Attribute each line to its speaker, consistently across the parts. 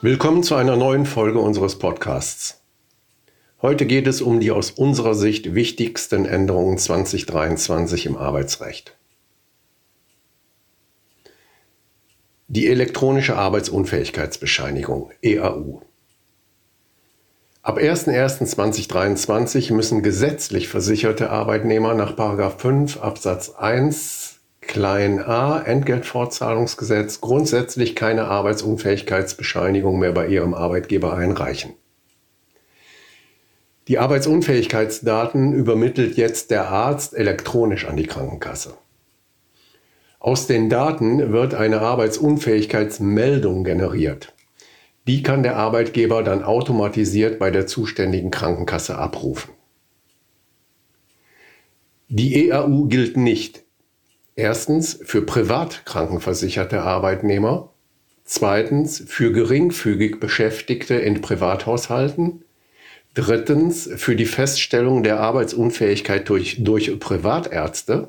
Speaker 1: Willkommen zu einer neuen Folge unseres Podcasts. Heute geht es um die aus unserer Sicht wichtigsten Änderungen 2023 im Arbeitsrecht. Die elektronische Arbeitsunfähigkeitsbescheinigung EAU. Ab 01.01.2023 müssen gesetzlich versicherte Arbeitnehmer nach 5 Absatz 1 klein a Entgeltfortzahlungsgesetz grundsätzlich keine Arbeitsunfähigkeitsbescheinigung mehr bei ihrem Arbeitgeber einreichen. Die Arbeitsunfähigkeitsdaten übermittelt jetzt der Arzt elektronisch an die Krankenkasse. Aus den Daten wird eine Arbeitsunfähigkeitsmeldung generiert. Die kann der Arbeitgeber dann automatisiert bei der zuständigen Krankenkasse abrufen. Die EAU gilt nicht erstens für privat krankenversicherte Arbeitnehmer, zweitens für geringfügig Beschäftigte in Privathaushalten, drittens für die Feststellung der Arbeitsunfähigkeit durch, durch Privatärzte,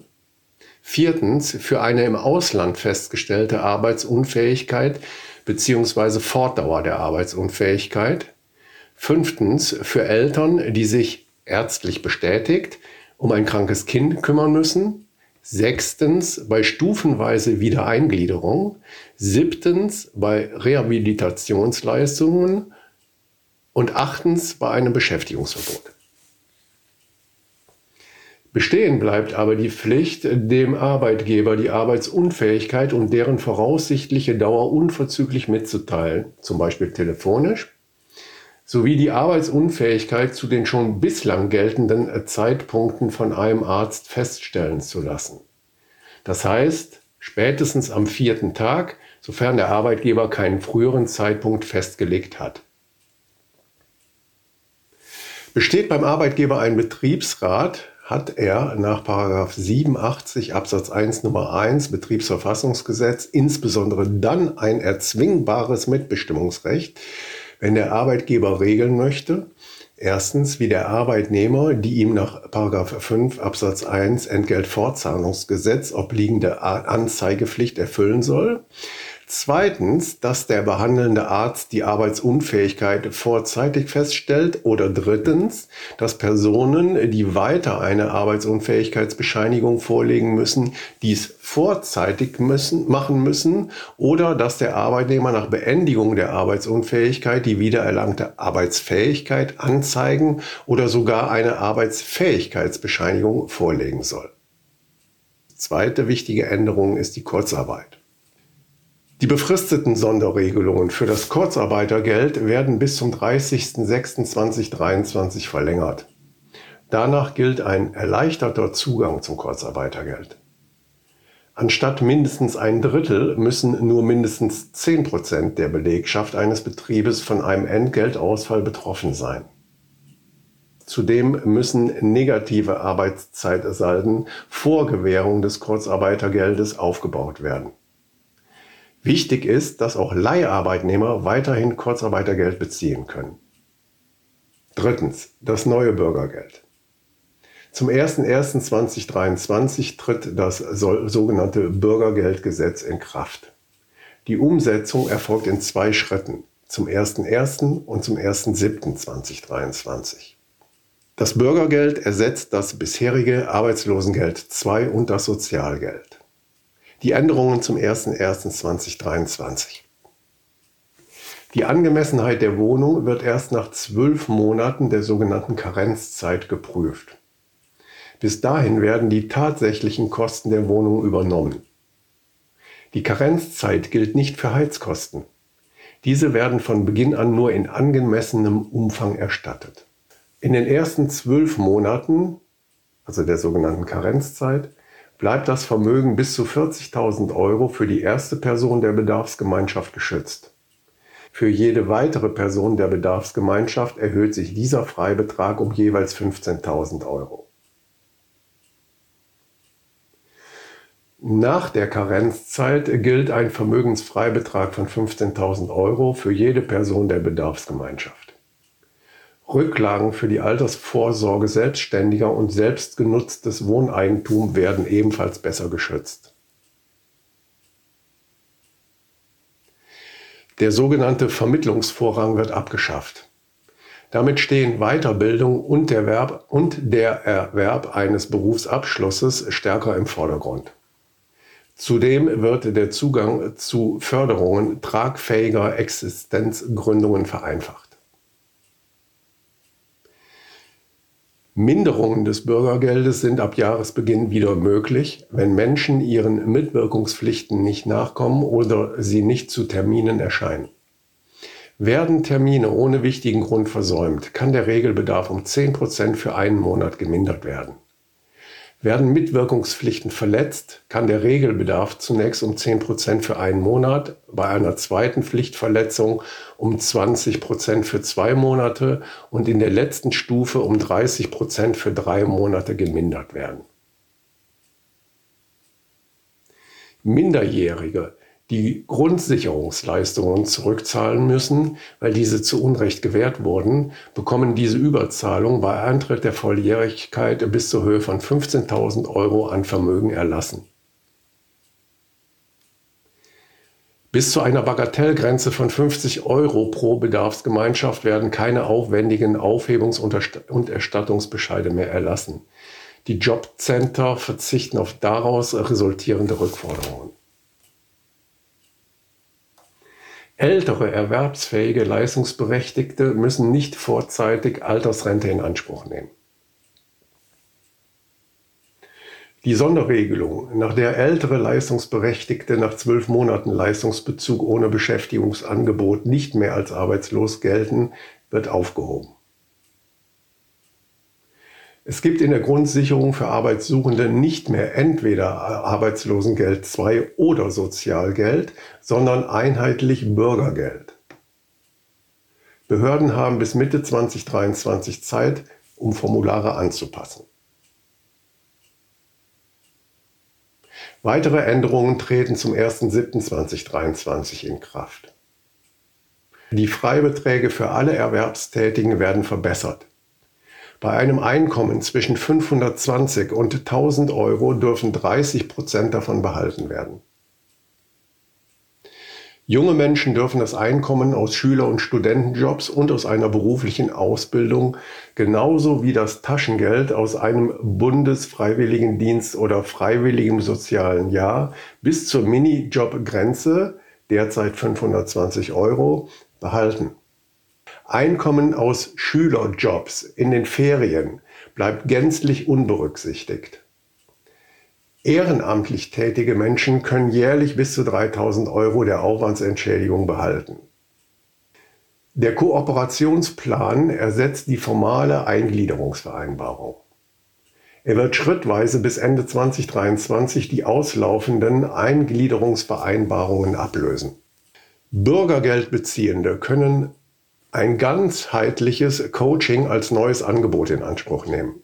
Speaker 1: viertens für eine im Ausland festgestellte Arbeitsunfähigkeit beziehungsweise Fortdauer der Arbeitsunfähigkeit. Fünftens für Eltern, die sich ärztlich bestätigt um ein krankes Kind kümmern müssen. Sechstens bei stufenweise Wiedereingliederung. Siebtens bei Rehabilitationsleistungen. Und achtens bei einem Beschäftigungsverbot. Bestehen bleibt aber die Pflicht, dem Arbeitgeber die Arbeitsunfähigkeit und deren voraussichtliche Dauer unverzüglich mitzuteilen, zum Beispiel telefonisch, sowie die Arbeitsunfähigkeit zu den schon bislang geltenden Zeitpunkten von einem Arzt feststellen zu lassen. Das heißt, spätestens am vierten Tag, sofern der Arbeitgeber keinen früheren Zeitpunkt festgelegt hat. Besteht beim Arbeitgeber ein Betriebsrat, hat er nach 87 Absatz 1 Nummer 1 Betriebsverfassungsgesetz insbesondere dann ein erzwingbares Mitbestimmungsrecht, wenn der Arbeitgeber regeln möchte, erstens, wie der Arbeitnehmer die ihm nach 5 Absatz 1 Entgeltfortzahlungsgesetz obliegende Anzeigepflicht erfüllen soll, Zweitens, dass der behandelnde Arzt die Arbeitsunfähigkeit vorzeitig feststellt. Oder drittens, dass Personen, die weiter eine Arbeitsunfähigkeitsbescheinigung vorlegen müssen, dies vorzeitig müssen, machen müssen. Oder dass der Arbeitnehmer nach Beendigung der Arbeitsunfähigkeit die wiedererlangte Arbeitsfähigkeit anzeigen oder sogar eine Arbeitsfähigkeitsbescheinigung vorlegen soll. Zweite wichtige Änderung ist die Kurzarbeit. Die befristeten Sonderregelungen für das Kurzarbeitergeld werden bis zum 30.06.2023 verlängert. Danach gilt ein erleichterter Zugang zum Kurzarbeitergeld. Anstatt mindestens ein Drittel müssen nur mindestens 10 Prozent der Belegschaft eines Betriebes von einem Entgeltausfall betroffen sein. Zudem müssen negative Arbeitszeitsalden vor Gewährung des Kurzarbeitergeldes aufgebaut werden. Wichtig ist, dass auch Leiharbeitnehmer weiterhin Kurzarbeitergeld beziehen können. Drittens, das neue Bürgergeld. Zum 01.01.2023 tritt das sogenannte Bürgergeldgesetz in Kraft. Die Umsetzung erfolgt in zwei Schritten, zum 01.01. und zum 01.07.2023. Das Bürgergeld ersetzt das bisherige Arbeitslosengeld II und das Sozialgeld. Die Änderungen zum 01.01.2023. Die Angemessenheit der Wohnung wird erst nach zwölf Monaten der sogenannten Karenzzeit geprüft. Bis dahin werden die tatsächlichen Kosten der Wohnung übernommen. Die Karenzzeit gilt nicht für Heizkosten. Diese werden von Beginn an nur in angemessenem Umfang erstattet. In den ersten zwölf Monaten, also der sogenannten Karenzzeit, bleibt das Vermögen bis zu 40.000 Euro für die erste Person der Bedarfsgemeinschaft geschützt. Für jede weitere Person der Bedarfsgemeinschaft erhöht sich dieser Freibetrag um jeweils 15.000 Euro. Nach der Karenzzeit gilt ein Vermögensfreibetrag von 15.000 Euro für jede Person der Bedarfsgemeinschaft. Rücklagen für die Altersvorsorge Selbstständiger und selbstgenutztes Wohneigentum werden ebenfalls besser geschützt. Der sogenannte Vermittlungsvorrang wird abgeschafft. Damit stehen Weiterbildung und der, Verb und der Erwerb eines Berufsabschlusses stärker im Vordergrund. Zudem wird der Zugang zu Förderungen tragfähiger Existenzgründungen vereinfacht. Minderungen des Bürgergeldes sind ab Jahresbeginn wieder möglich, wenn Menschen ihren Mitwirkungspflichten nicht nachkommen oder sie nicht zu Terminen erscheinen. Werden Termine ohne wichtigen Grund versäumt, kann der Regelbedarf um 10% für einen Monat gemindert werden. Werden Mitwirkungspflichten verletzt, kann der Regelbedarf zunächst um 10% für einen Monat, bei einer zweiten Pflichtverletzung um 20% für zwei Monate und in der letzten Stufe um 30% für drei Monate gemindert werden. Minderjährige die Grundsicherungsleistungen zurückzahlen müssen, weil diese zu Unrecht gewährt wurden, bekommen diese Überzahlung bei Eintritt der Volljährigkeit bis zur Höhe von 15.000 Euro an Vermögen erlassen. Bis zu einer Bagatellgrenze von 50 Euro pro Bedarfsgemeinschaft werden keine aufwendigen Aufhebungs- und Erstattungsbescheide mehr erlassen. Die Jobcenter verzichten auf daraus resultierende Rückforderungen. Ältere erwerbsfähige Leistungsberechtigte müssen nicht vorzeitig Altersrente in Anspruch nehmen. Die Sonderregelung, nach der ältere Leistungsberechtigte nach zwölf Monaten Leistungsbezug ohne Beschäftigungsangebot nicht mehr als arbeitslos gelten, wird aufgehoben. Es gibt in der Grundsicherung für Arbeitssuchende nicht mehr entweder Arbeitslosengeld 2 oder Sozialgeld, sondern einheitlich Bürgergeld. Behörden haben bis Mitte 2023 Zeit, um Formulare anzupassen. Weitere Änderungen treten zum 1.7.2023 in Kraft. Die Freibeträge für alle Erwerbstätigen werden verbessert. Bei einem Einkommen zwischen 520 und 1000 Euro dürfen 30 Prozent davon behalten werden. Junge Menschen dürfen das Einkommen aus Schüler- und Studentenjobs und aus einer beruflichen Ausbildung genauso wie das Taschengeld aus einem Bundesfreiwilligendienst oder freiwilligem sozialen Jahr bis zur Minijob-Grenze, derzeit 520 Euro, behalten. Einkommen aus Schülerjobs in den Ferien bleibt gänzlich unberücksichtigt. Ehrenamtlich tätige Menschen können jährlich bis zu 3000 Euro der Aufwandsentschädigung behalten. Der Kooperationsplan ersetzt die formale Eingliederungsvereinbarung. Er wird schrittweise bis Ende 2023 die auslaufenden Eingliederungsvereinbarungen ablösen. Bürgergeldbeziehende können ein ganzheitliches Coaching als neues Angebot in Anspruch nehmen.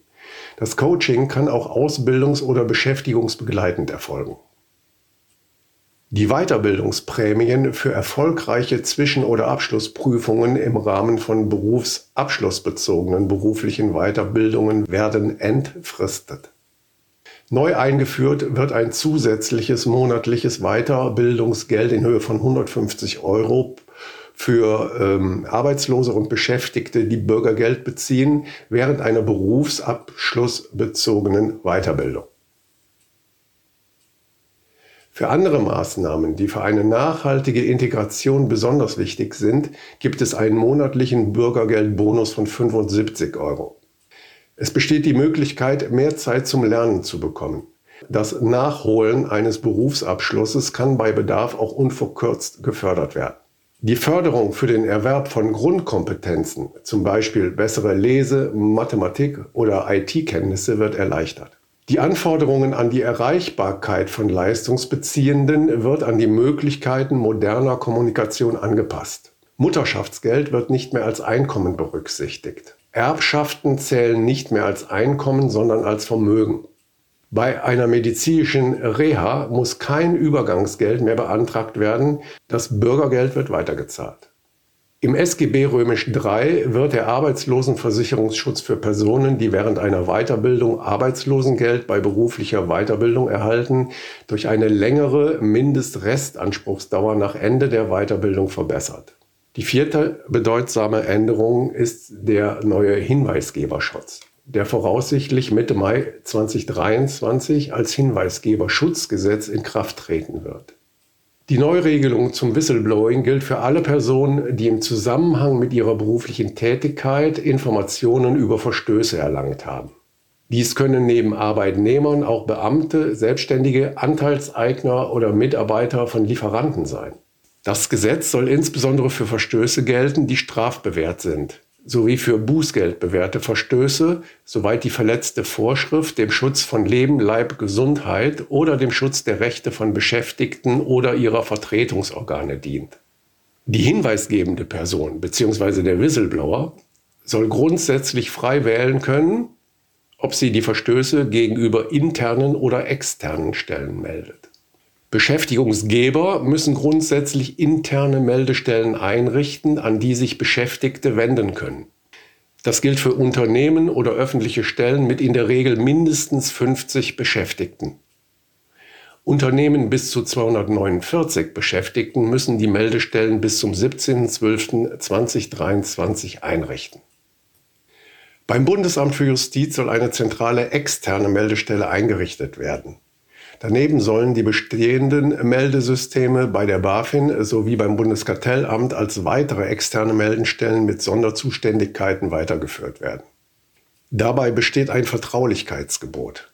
Speaker 1: Das Coaching kann auch ausbildungs- oder beschäftigungsbegleitend erfolgen. Die Weiterbildungsprämien für erfolgreiche Zwischen- oder Abschlussprüfungen im Rahmen von berufsabschlussbezogenen beruflichen Weiterbildungen werden entfristet. Neu eingeführt wird ein zusätzliches monatliches Weiterbildungsgeld in Höhe von 150 Euro für ähm, Arbeitslose und Beschäftigte, die Bürgergeld beziehen, während einer berufsabschlussbezogenen Weiterbildung. Für andere Maßnahmen, die für eine nachhaltige Integration besonders wichtig sind, gibt es einen monatlichen Bürgergeldbonus von 75 Euro. Es besteht die Möglichkeit, mehr Zeit zum Lernen zu bekommen. Das Nachholen eines Berufsabschlusses kann bei Bedarf auch unverkürzt gefördert werden. Die Förderung für den Erwerb von Grundkompetenzen, zum Beispiel bessere Lese-, Mathematik- oder IT-Kenntnisse, wird erleichtert. Die Anforderungen an die Erreichbarkeit von Leistungsbeziehenden wird an die Möglichkeiten moderner Kommunikation angepasst. Mutterschaftsgeld wird nicht mehr als Einkommen berücksichtigt. Erbschaften zählen nicht mehr als Einkommen, sondern als Vermögen. Bei einer medizinischen Reha muss kein Übergangsgeld mehr beantragt werden. Das Bürgergeld wird weitergezahlt. Im SGB Römisch III wird der Arbeitslosenversicherungsschutz für Personen, die während einer Weiterbildung Arbeitslosengeld bei beruflicher Weiterbildung erhalten, durch eine längere Mindestrestanspruchsdauer nach Ende der Weiterbildung verbessert. Die vierte bedeutsame Änderung ist der neue Hinweisgeberschutz, der voraussichtlich Mitte Mai 2023 als Hinweisgeberschutzgesetz in Kraft treten wird. Die Neuregelung zum Whistleblowing gilt für alle Personen, die im Zusammenhang mit ihrer beruflichen Tätigkeit Informationen über Verstöße erlangt haben. Dies können neben Arbeitnehmern auch Beamte, Selbstständige, Anteilseigner oder Mitarbeiter von Lieferanten sein. Das Gesetz soll insbesondere für Verstöße gelten, die strafbewehrt sind sowie für Bußgeld bewährte Verstöße, soweit die verletzte Vorschrift dem Schutz von Leben, Leib, Gesundheit oder dem Schutz der Rechte von Beschäftigten oder ihrer Vertretungsorgane dient. Die hinweisgebende Person bzw. der Whistleblower soll grundsätzlich frei wählen können, ob sie die Verstöße gegenüber internen oder externen Stellen meldet. Beschäftigungsgeber müssen grundsätzlich interne Meldestellen einrichten, an die sich Beschäftigte wenden können. Das gilt für Unternehmen oder öffentliche Stellen mit in der Regel mindestens 50 Beschäftigten. Unternehmen bis zu 249 Beschäftigten müssen die Meldestellen bis zum 17.12.2023 einrichten. Beim Bundesamt für Justiz soll eine zentrale externe Meldestelle eingerichtet werden. Daneben sollen die bestehenden Meldesysteme bei der BaFin sowie beim Bundeskartellamt als weitere externe Meldenstellen mit Sonderzuständigkeiten weitergeführt werden. Dabei besteht ein Vertraulichkeitsgebot.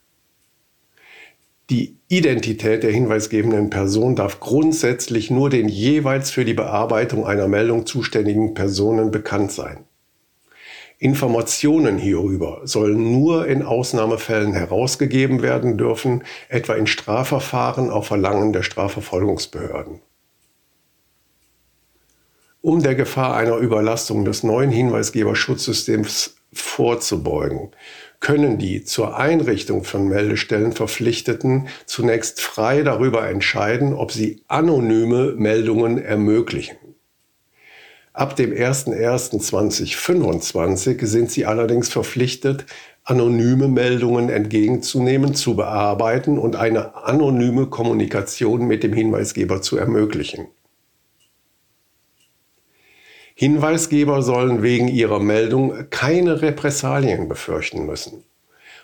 Speaker 1: Die Identität der hinweisgebenden Person darf grundsätzlich nur den jeweils für die Bearbeitung einer Meldung zuständigen Personen bekannt sein. Informationen hierüber sollen nur in Ausnahmefällen herausgegeben werden dürfen, etwa in Strafverfahren auf Verlangen der Strafverfolgungsbehörden. Um der Gefahr einer Überlastung des neuen Hinweisgeberschutzsystems vorzubeugen, können die zur Einrichtung von Meldestellen Verpflichteten zunächst frei darüber entscheiden, ob sie anonyme Meldungen ermöglichen. Ab dem 01.01.2025 sind sie allerdings verpflichtet, anonyme Meldungen entgegenzunehmen, zu bearbeiten und eine anonyme Kommunikation mit dem Hinweisgeber zu ermöglichen. Hinweisgeber sollen wegen ihrer Meldung keine Repressalien befürchten müssen.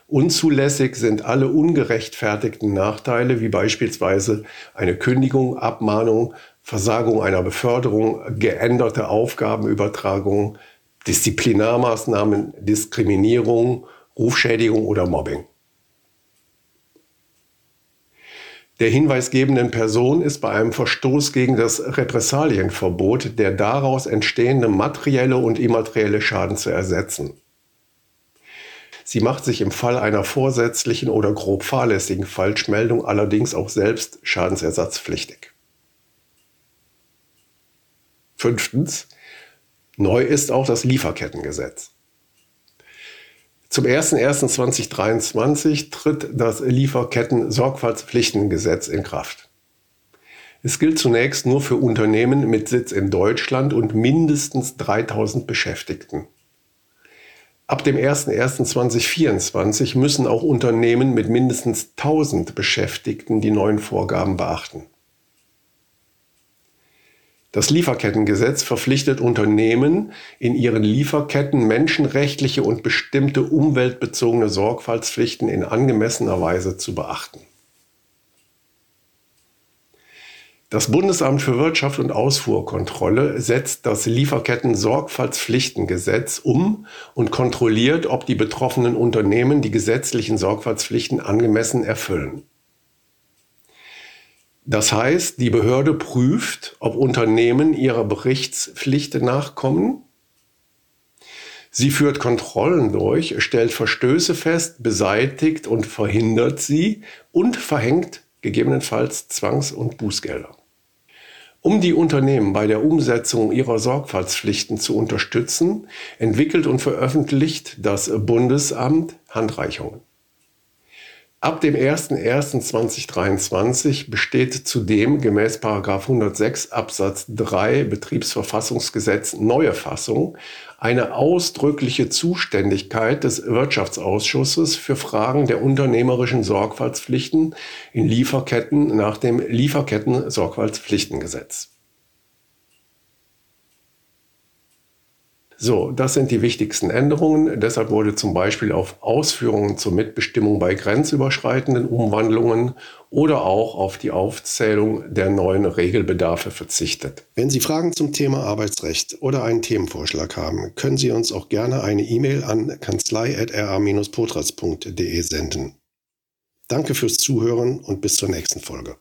Speaker 1: Unzulässig sind alle ungerechtfertigten Nachteile wie beispielsweise eine Kündigung, Abmahnung, Versagung einer Beförderung, geänderte Aufgabenübertragung, Disziplinarmaßnahmen, Diskriminierung, Rufschädigung oder Mobbing. Der hinweisgebenden Person ist bei einem Verstoß gegen das Repressalienverbot der daraus entstehende materielle und immaterielle Schaden zu ersetzen. Sie macht sich im Fall einer vorsätzlichen oder grob fahrlässigen Falschmeldung allerdings auch selbst schadensersatzpflichtig. Fünftens, neu ist auch das Lieferkettengesetz. Zum 01.01.2023 tritt das Lieferketten-Sorgfaltspflichtengesetz in Kraft. Es gilt zunächst nur für Unternehmen mit Sitz in Deutschland und mindestens 3000 Beschäftigten. Ab dem 01.01.2024 müssen auch Unternehmen mit mindestens 1000 Beschäftigten die neuen Vorgaben beachten. Das Lieferkettengesetz verpflichtet Unternehmen, in ihren Lieferketten menschenrechtliche und bestimmte umweltbezogene Sorgfaltspflichten in angemessener Weise zu beachten. Das Bundesamt für Wirtschaft und Ausfuhrkontrolle setzt das Lieferketten-Sorgfaltspflichtengesetz um und kontrolliert, ob die betroffenen Unternehmen die gesetzlichen Sorgfaltspflichten angemessen erfüllen. Das heißt, die Behörde prüft, ob Unternehmen ihrer Berichtspflicht nachkommen. Sie führt Kontrollen durch, stellt Verstöße fest, beseitigt und verhindert sie und verhängt gegebenenfalls Zwangs- und Bußgelder. Um die Unternehmen bei der Umsetzung ihrer Sorgfaltspflichten zu unterstützen, entwickelt und veröffentlicht das Bundesamt Handreichungen. Ab dem 01.01.2023 besteht zudem gemäß 106 Absatz 3 Betriebsverfassungsgesetz neue Fassung eine ausdrückliche Zuständigkeit des Wirtschaftsausschusses für Fragen der unternehmerischen Sorgfaltspflichten in Lieferketten nach dem Lieferketten-Sorgfaltspflichtengesetz. So, das sind die wichtigsten Änderungen. Deshalb wurde zum Beispiel auf Ausführungen zur Mitbestimmung bei grenzüberschreitenden Umwandlungen oder auch auf die Aufzählung der neuen Regelbedarfe verzichtet. Wenn Sie Fragen zum Thema Arbeitsrecht oder einen Themenvorschlag haben, können Sie uns auch gerne eine E-Mail an kanzlei.ra-potras.de senden. Danke fürs Zuhören und bis zur nächsten Folge.